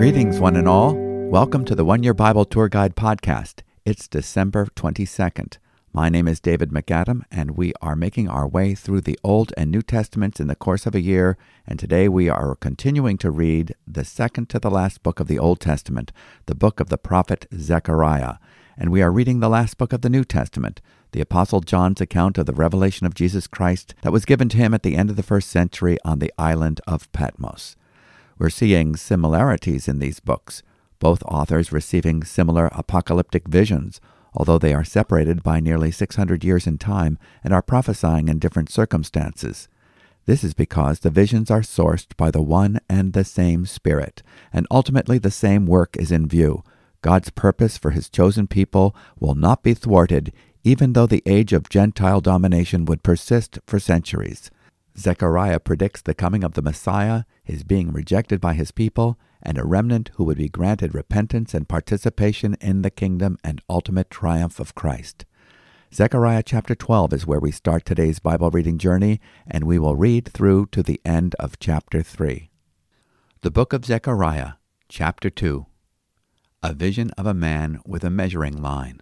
Greetings, one and all. Welcome to the One Year Bible Tour Guide podcast. It's December 22nd. My name is David MacAdam, and we are making our way through the Old and New Testaments in the course of a year. And today we are continuing to read the second to the last book of the Old Testament, the book of the prophet Zechariah. And we are reading the last book of the New Testament, the Apostle John's account of the revelation of Jesus Christ that was given to him at the end of the first century on the island of Patmos. We're seeing similarities in these books, both authors receiving similar apocalyptic visions, although they are separated by nearly 600 years in time and are prophesying in different circumstances. This is because the visions are sourced by the one and the same Spirit, and ultimately the same work is in view. God's purpose for his chosen people will not be thwarted, even though the age of Gentile domination would persist for centuries. Zechariah predicts the coming of the Messiah, his being rejected by his people, and a remnant who would be granted repentance and participation in the kingdom and ultimate triumph of Christ. Zechariah chapter 12 is where we start today's Bible reading journey, and we will read through to the end of chapter 3. The Book of Zechariah, chapter 2 A vision of a man with a measuring line.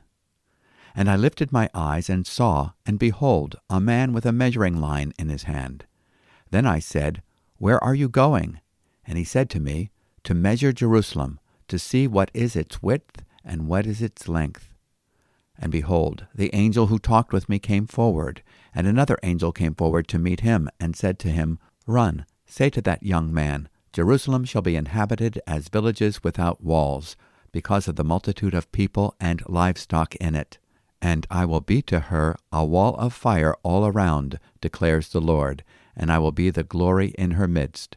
And I lifted my eyes and saw, and behold, a man with a measuring line in his hand. Then I said, Where are you going? And he said to me, To measure Jerusalem, to see what is its width and what is its length. And behold, the angel who talked with me came forward, and another angel came forward to meet him, and said to him, Run, say to that young man, Jerusalem shall be inhabited as villages without walls, because of the multitude of people and livestock in it and I will be to her a wall of fire all around, declares the Lord, and I will be the glory in her midst.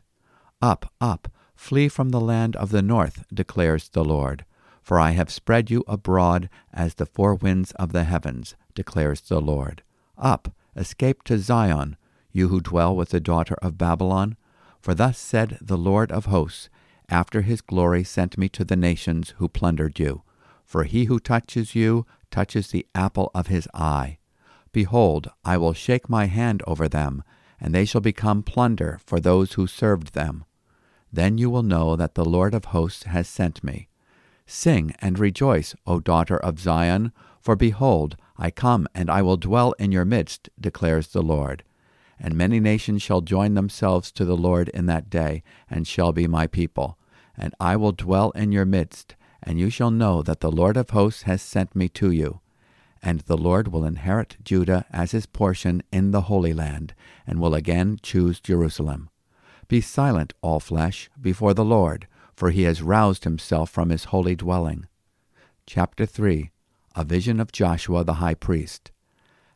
Up, up, flee from the land of the north, declares the Lord, for I have spread you abroad as the four winds of the heavens, declares the Lord. Up, escape to Zion, you who dwell with the daughter of Babylon, for thus said the Lord of hosts, after his glory sent me to the nations who plundered you. For he who touches you touches the apple of his eye. Behold, I will shake my hand over them, and they shall become plunder for those who served them. Then you will know that the Lord of hosts has sent me. Sing and rejoice, O daughter of Zion, for behold, I come and I will dwell in your midst, declares the Lord. And many nations shall join themselves to the Lord in that day, and shall be my people. And I will dwell in your midst, and you shall know that the Lord of hosts has sent me to you. And the Lord will inherit Judah as his portion in the Holy Land, and will again choose Jerusalem. Be silent, all flesh, before the Lord, for he has roused himself from his holy dwelling. Chapter 3 A Vision of Joshua the High Priest.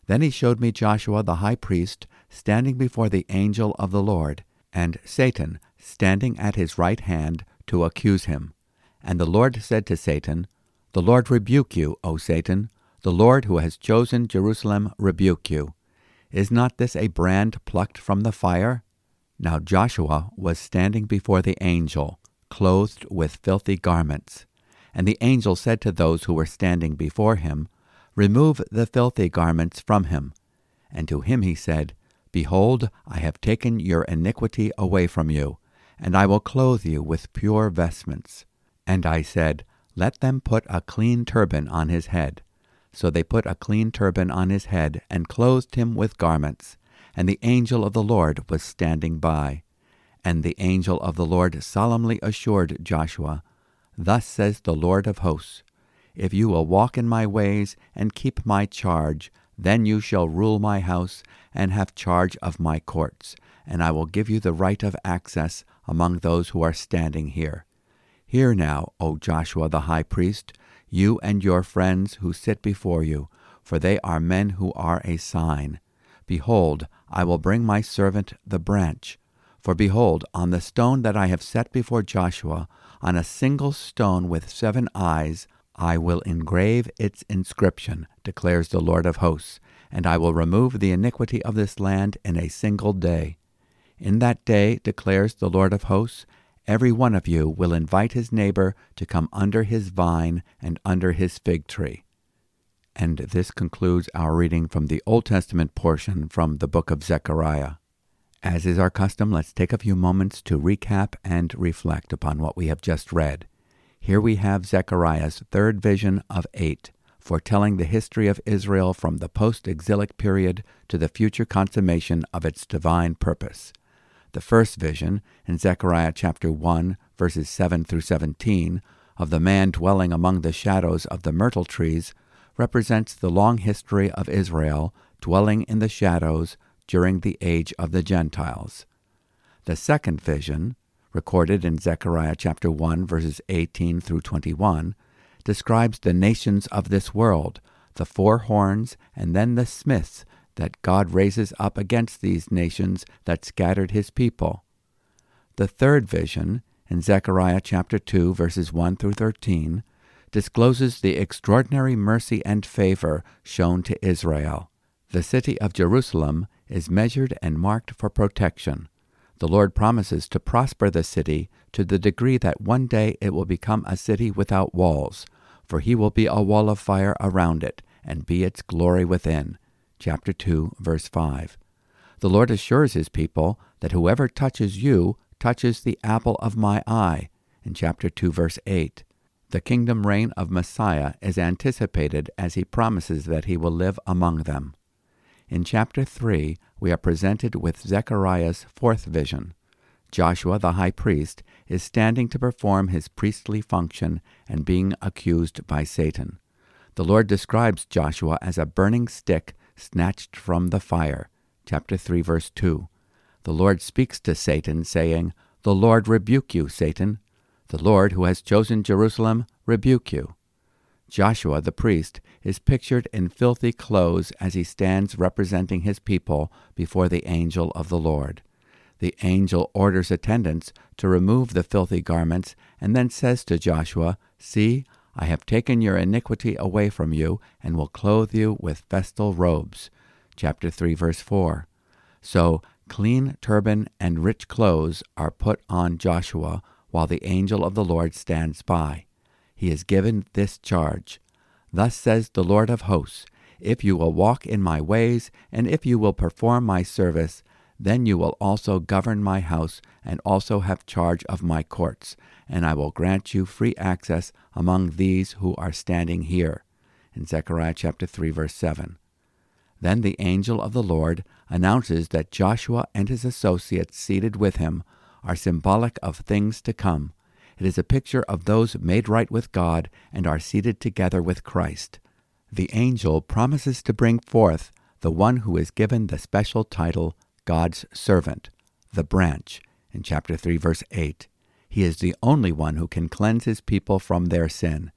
Then he showed me Joshua the high priest standing before the angel of the Lord, and Satan standing at his right hand to accuse him. And the Lord said to Satan, The Lord rebuke you, O Satan. The Lord who has chosen Jerusalem rebuke you. Is not this a brand plucked from the fire? Now Joshua was standing before the angel, clothed with filthy garments. And the angel said to those who were standing before him, Remove the filthy garments from him. And to him he said, Behold, I have taken your iniquity away from you, and I will clothe you with pure vestments. And I said, Let them put a clean turban on his head. So they put a clean turban on his head, and clothed him with garments. And the angel of the Lord was standing by. And the angel of the Lord solemnly assured Joshua, Thus says the Lord of hosts, If you will walk in my ways and keep my charge, then you shall rule my house and have charge of my courts, and I will give you the right of access among those who are standing here. Hear now, O Joshua the high priest, you and your friends who sit before you, for they are men who are a sign. Behold, I will bring my servant the branch. For behold, on the stone that I have set before Joshua, on a single stone with seven eyes, I will engrave its inscription, declares the Lord of hosts, and I will remove the iniquity of this land in a single day. In that day, declares the Lord of hosts, every one of you will invite his neighbor to come under his vine and under his fig tree. And this concludes our reading from the Old Testament portion from the book of Zechariah. As is our custom, let's take a few moments to recap and reflect upon what we have just read. Here we have Zechariah's third vision of eight, foretelling the history of Israel from the post exilic period to the future consummation of its divine purpose. The first vision, in Zechariah chapter 1, verses 7 through 17, of the man dwelling among the shadows of the myrtle trees, represents the long history of Israel dwelling in the shadows during the age of the Gentiles. The second vision, recorded in Zechariah chapter 1 verses 18 through 21, describes the nations of this world, the four horns, and then the smiths that God raises up against these nations that scattered his people. The third vision, in Zechariah chapter 2 verses 1 through 13, discloses the extraordinary mercy and favor shown to Israel. The city of Jerusalem is measured and marked for protection. The Lord promises to prosper the city to the degree that one day it will become a city without walls, for he will be a wall of fire around it, and be its glory within. Chapter 2, verse 5. The Lord assures his people that whoever touches you touches the apple of my eye, in chapter 2, verse 8. The kingdom reign of Messiah is anticipated as he promises that he will live among them. In chapter 3, we are presented with Zechariah's fourth vision. Joshua the high priest is standing to perform his priestly function and being accused by Satan. The Lord describes Joshua as a burning stick snatched from the fire. Chapter 3, verse 2. The Lord speaks to Satan, saying, The Lord rebuke you, Satan. The Lord who has chosen Jerusalem rebuke you. Joshua the priest is pictured in filthy clothes as he stands representing his people before the angel of the Lord. The angel orders attendants to remove the filthy garments and then says to Joshua, See, I have taken your iniquity away from you and will clothe you with festal robes. Chapter 3, verse 4. So, clean turban and rich clothes are put on Joshua while the angel of the Lord stands by he is given this charge Thus says the Lord of hosts If you will walk in my ways, and if you will perform my service, then you will also govern my house, and also have charge of my courts, and I will grant you free access among these who are standing here. In Zechariah chapter 3, verse 7. Then the angel of the Lord announces that Joshua and his associates seated with him are symbolic of things to come, it is a picture of those made right with God and are seated together with Christ. The angel promises to bring forth the one who is given the special title God's servant, the branch, in chapter 3, verse 8. He is the only one who can cleanse his people from their sin,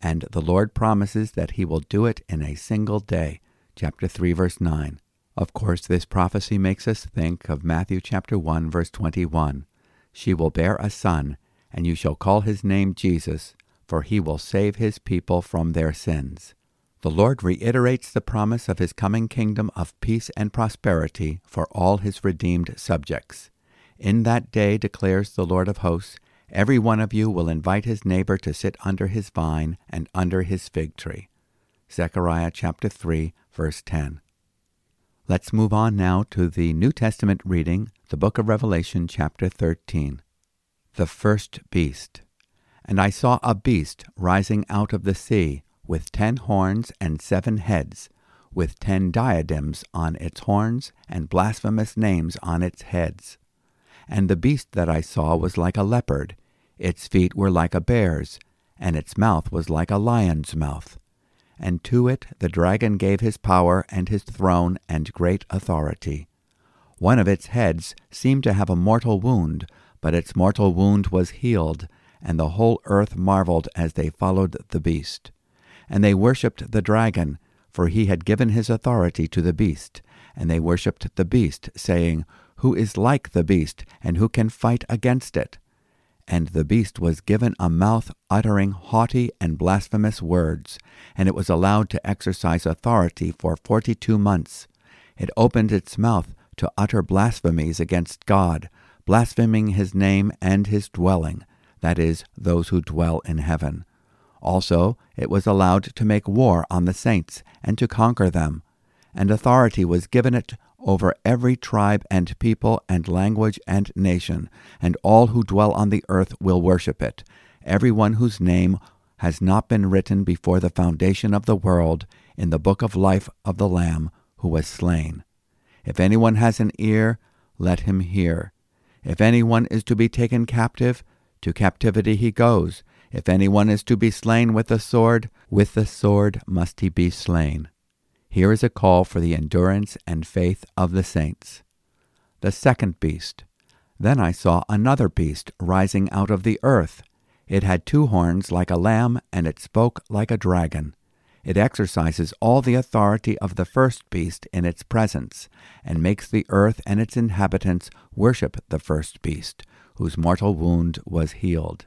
and the Lord promises that he will do it in a single day, chapter 3, verse 9. Of course, this prophecy makes us think of Matthew chapter 1, verse 21. She will bear a son and you shall call his name Jesus, for he will save his people from their sins. The Lord reiterates the promise of his coming kingdom of peace and prosperity for all his redeemed subjects. In that day, declares the Lord of hosts, every one of you will invite his neighbor to sit under his vine and under his fig tree. Zechariah chapter 3, verse 10. Let's move on now to the New Testament reading, the book of Revelation, chapter 13 the first beast. And I saw a beast rising out of the sea, with ten horns and seven heads, with ten diadems on its horns, and blasphemous names on its heads. And the beast that I saw was like a leopard, its feet were like a bear's, and its mouth was like a lion's mouth. And to it the dragon gave his power and his throne and great authority. One of its heads seemed to have a mortal wound, but its mortal wound was healed, and the whole earth marveled as they followed the beast. And they worshipped the dragon, for he had given his authority to the beast. And they worshipped the beast, saying, Who is like the beast, and who can fight against it? And the beast was given a mouth uttering haughty and blasphemous words, and it was allowed to exercise authority for forty two months. It opened its mouth to utter blasphemies against God, blaspheming his name and his dwelling, that is, those who dwell in heaven. Also, it was allowed to make war on the saints and to conquer them, and authority was given it over every tribe and people and language and nation, and all who dwell on the earth will worship it, every one whose name has not been written before the foundation of the world in the book of life of the Lamb who was slain. If anyone has an ear, let him hear. If anyone is to be taken captive, to captivity he goes. If anyone is to be slain with the sword, with the sword must he be slain. Here is a call for the endurance and faith of the saints. The second beast. Then I saw another beast rising out of the earth. It had two horns like a lamb, and it spoke like a dragon. It exercises all the authority of the first beast in its presence, and makes the earth and its inhabitants worship the first beast, whose mortal wound was healed.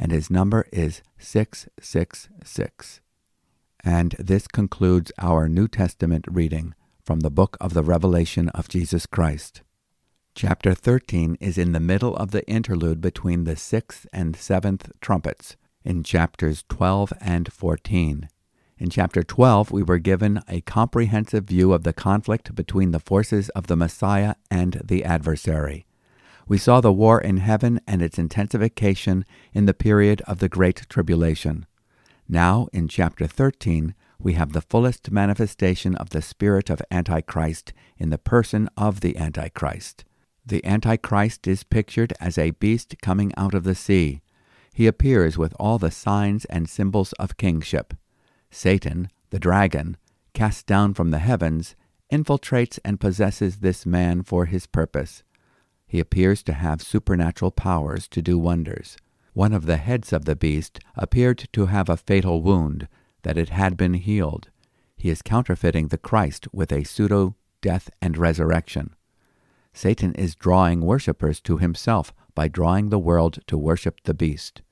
and his number is 666. And this concludes our New Testament reading from the book of the Revelation of Jesus Christ. Chapter 13 is in the middle of the interlude between the sixth and seventh trumpets in chapters 12 and 14. In chapter 12, we were given a comprehensive view of the conflict between the forces of the Messiah and the adversary. We saw the war in heaven and its intensification in the period of the Great Tribulation. Now, in chapter 13, we have the fullest manifestation of the spirit of Antichrist in the person of the Antichrist. The Antichrist is pictured as a beast coming out of the sea. He appears with all the signs and symbols of kingship. Satan, the dragon, cast down from the heavens, infiltrates and possesses this man for his purpose. He appears to have supernatural powers to do wonders. One of the heads of the beast appeared to have a fatal wound, that it had been healed. He is counterfeiting the Christ with a pseudo death and resurrection. Satan is drawing worshippers to himself by drawing the world to worship the beast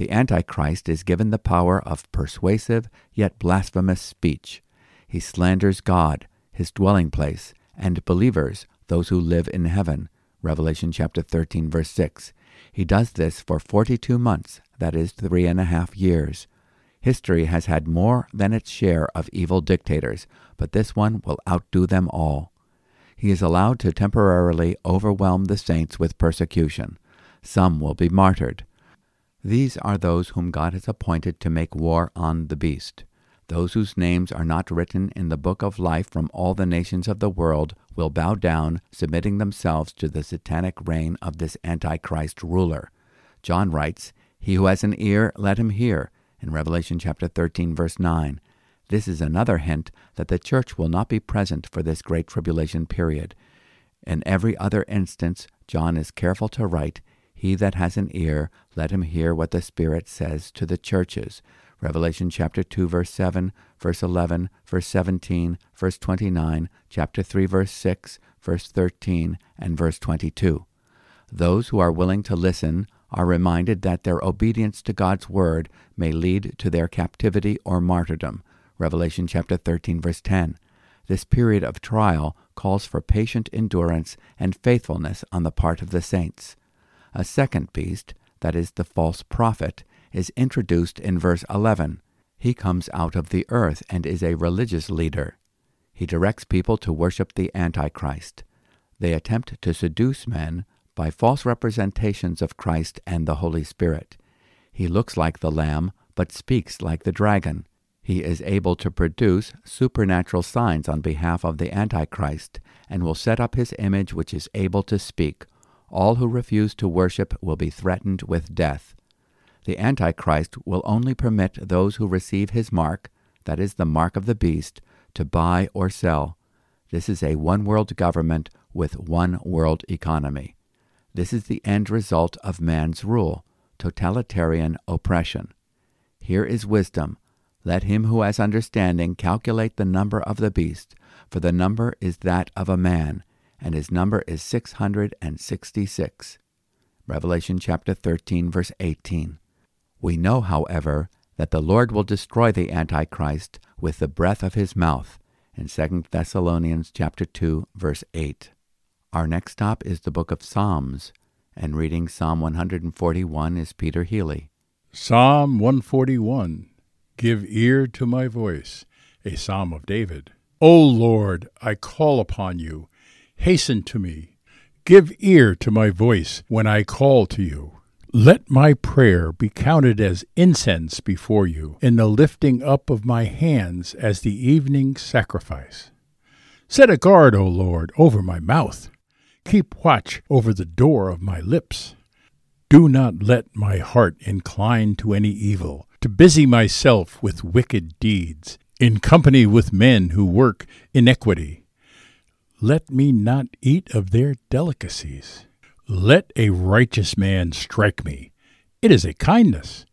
the Antichrist is given the power of persuasive yet blasphemous speech. He slanders God, his dwelling place, and believers, those who live in heaven. Revelation chapter 13, verse 6. He does this for 42 months, that is, three and a half years. History has had more than its share of evil dictators, but this one will outdo them all. He is allowed to temporarily overwhelm the saints with persecution. Some will be martyred. These are those whom God has appointed to make war on the beast. Those whose names are not written in the book of life from all the nations of the world will bow down, submitting themselves to the satanic reign of this Antichrist ruler. John writes, He who has an ear, let him hear, in Revelation chapter 13, verse 9. This is another hint that the church will not be present for this great tribulation period. In every other instance, John is careful to write, he that has an ear, let him hear what the Spirit says to the churches. Revelation chapter 2 verse 7, verse 11, verse 17, verse 29, chapter 3 verse 6, verse 13, and verse 22. Those who are willing to listen are reminded that their obedience to God's word may lead to their captivity or martyrdom. Revelation chapter 13 verse 10. This period of trial calls for patient endurance and faithfulness on the part of the saints. A second beast, that is, the false prophet, is introduced in verse 11. He comes out of the earth and is a religious leader. He directs people to worship the Antichrist. They attempt to seduce men by false representations of Christ and the Holy Spirit. He looks like the Lamb, but speaks like the dragon. He is able to produce supernatural signs on behalf of the Antichrist, and will set up his image which is able to speak, all who refuse to worship will be threatened with death. The Antichrist will only permit those who receive his mark, that is, the mark of the beast, to buy or sell. This is a one world government with one world economy. This is the end result of man's rule, totalitarian oppression. Here is wisdom. Let him who has understanding calculate the number of the beast, for the number is that of a man, and his number is six hundred and sixty six. Revelation chapter 13, verse 18. We know, however, that the Lord will destroy the Antichrist with the breath of his mouth in 2 Thessalonians chapter 2, verse 8. Our next stop is the book of Psalms, and reading Psalm 141 is Peter Healey. Psalm 141 Give ear to my voice, a psalm of David. O Lord, I call upon you. Hasten to me. Give ear to my voice when I call to you. Let my prayer be counted as incense before you, in the lifting up of my hands as the evening sacrifice. Set a guard, O Lord, over my mouth. Keep watch over the door of my lips. Do not let my heart incline to any evil, to busy myself with wicked deeds, in company with men who work iniquity. Let me not eat of their delicacies. Let a righteous man strike me. It is a kindness.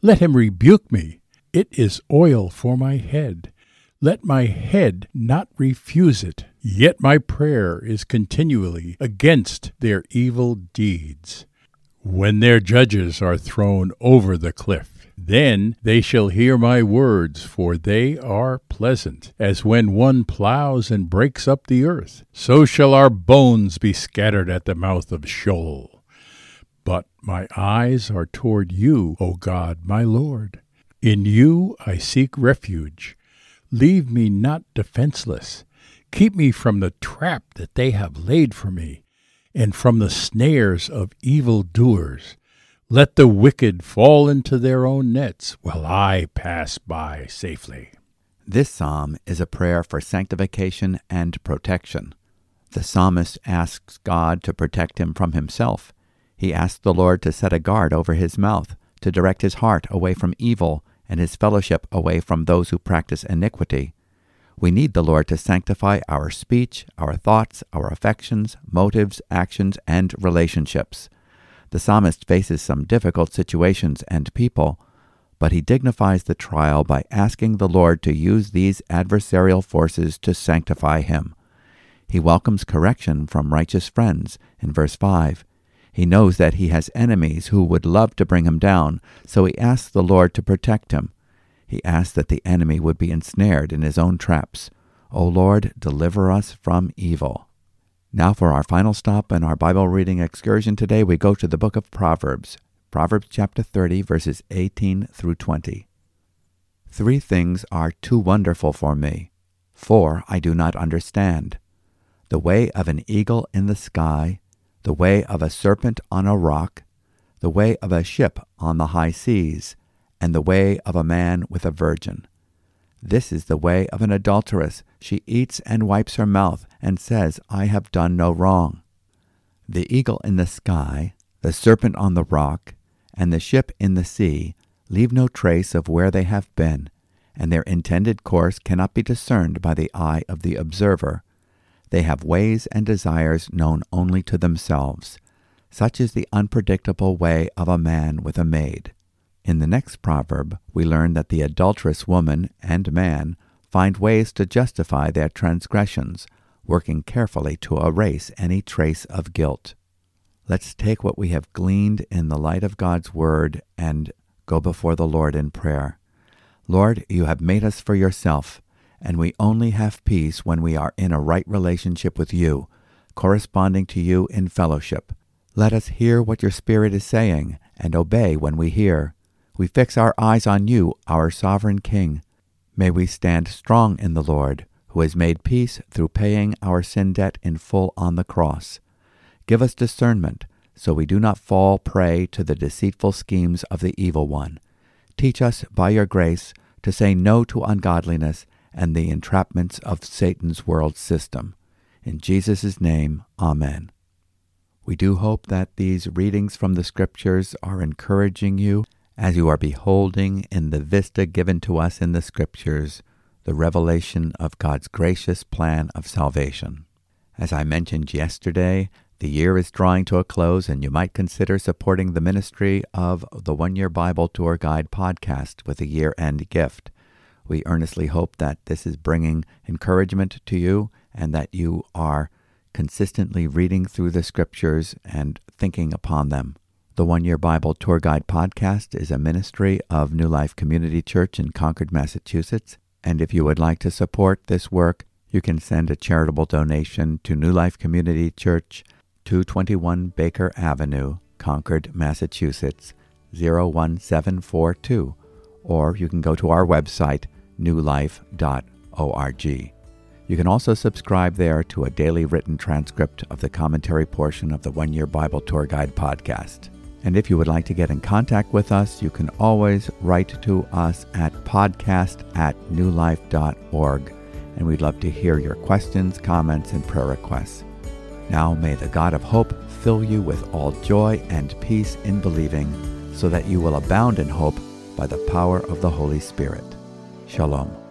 Let him rebuke me. It is oil for my head. Let my head not refuse it. Yet my prayer is continually against their evil deeds. When their judges are thrown over the cliff, then they shall hear my words, for they are pleasant. As when one ploughs and breaks up the earth, so shall our bones be scattered at the mouth of Sheol. But my eyes are toward you, O God, my Lord. In you I seek refuge. Leave me not defenseless. Keep me from the trap that they have laid for me, and from the snares of evil doers. Let the wicked fall into their own nets while I pass by safely. This psalm is a prayer for sanctification and protection. The psalmist asks God to protect him from himself. He asks the Lord to set a guard over his mouth, to direct his heart away from evil and his fellowship away from those who practice iniquity. We need the Lord to sanctify our speech, our thoughts, our affections, motives, actions, and relationships. The psalmist faces some difficult situations and people, but he dignifies the trial by asking the Lord to use these adversarial forces to sanctify him. He welcomes correction from righteous friends in verse 5. He knows that he has enemies who would love to bring him down, so he asks the Lord to protect him. He asks that the enemy would be ensnared in his own traps. O Lord, deliver us from evil. Now, for our final stop in our Bible reading excursion today, we go to the book of Proverbs, Proverbs chapter 30, verses 18 through 20. Three things are too wonderful for me, four I do not understand the way of an eagle in the sky, the way of a serpent on a rock, the way of a ship on the high seas, and the way of a man with a virgin. This is the way of an adulteress. She eats and wipes her mouth, and says, I have done no wrong. The eagle in the sky, the serpent on the rock, and the ship in the sea leave no trace of where they have been, and their intended course cannot be discerned by the eye of the observer. They have ways and desires known only to themselves. Such is the unpredictable way of a man with a maid. In the next proverb, we learn that the adulterous woman and man find ways to justify their transgressions, working carefully to erase any trace of guilt. Let's take what we have gleaned in the light of God's Word and go before the Lord in prayer. Lord, you have made us for yourself, and we only have peace when we are in a right relationship with you, corresponding to you in fellowship. Let us hear what your Spirit is saying and obey when we hear we fix our eyes on you, our sovereign King. May we stand strong in the Lord, who has made peace through paying our sin debt in full on the cross. Give us discernment, so we do not fall prey to the deceitful schemes of the evil one. Teach us, by your grace, to say no to ungodliness and the entrapments of Satan's world system. In Jesus' name, Amen. We do hope that these readings from the Scriptures are encouraging you as you are beholding in the vista given to us in the Scriptures the revelation of God's gracious plan of salvation. As I mentioned yesterday, the year is drawing to a close, and you might consider supporting the ministry of the One Year Bible Tour Guide podcast with a year end gift. We earnestly hope that this is bringing encouragement to you and that you are consistently reading through the scriptures and thinking upon them. The One Year Bible Tour Guide podcast is a ministry of New Life Community Church in Concord, Massachusetts. And if you would like to support this work, you can send a charitable donation to New Life Community Church, 221 Baker Avenue, Concord, Massachusetts, 01742. Or you can go to our website, newlife.org. You can also subscribe there to a daily written transcript of the commentary portion of the One Year Bible Tour Guide podcast. And if you would like to get in contact with us, you can always write to us at podcast at newlife.org. And we'd love to hear your questions, comments, and prayer requests. Now may the God of hope fill you with all joy and peace in believing, so that you will abound in hope by the power of the Holy Spirit. Shalom.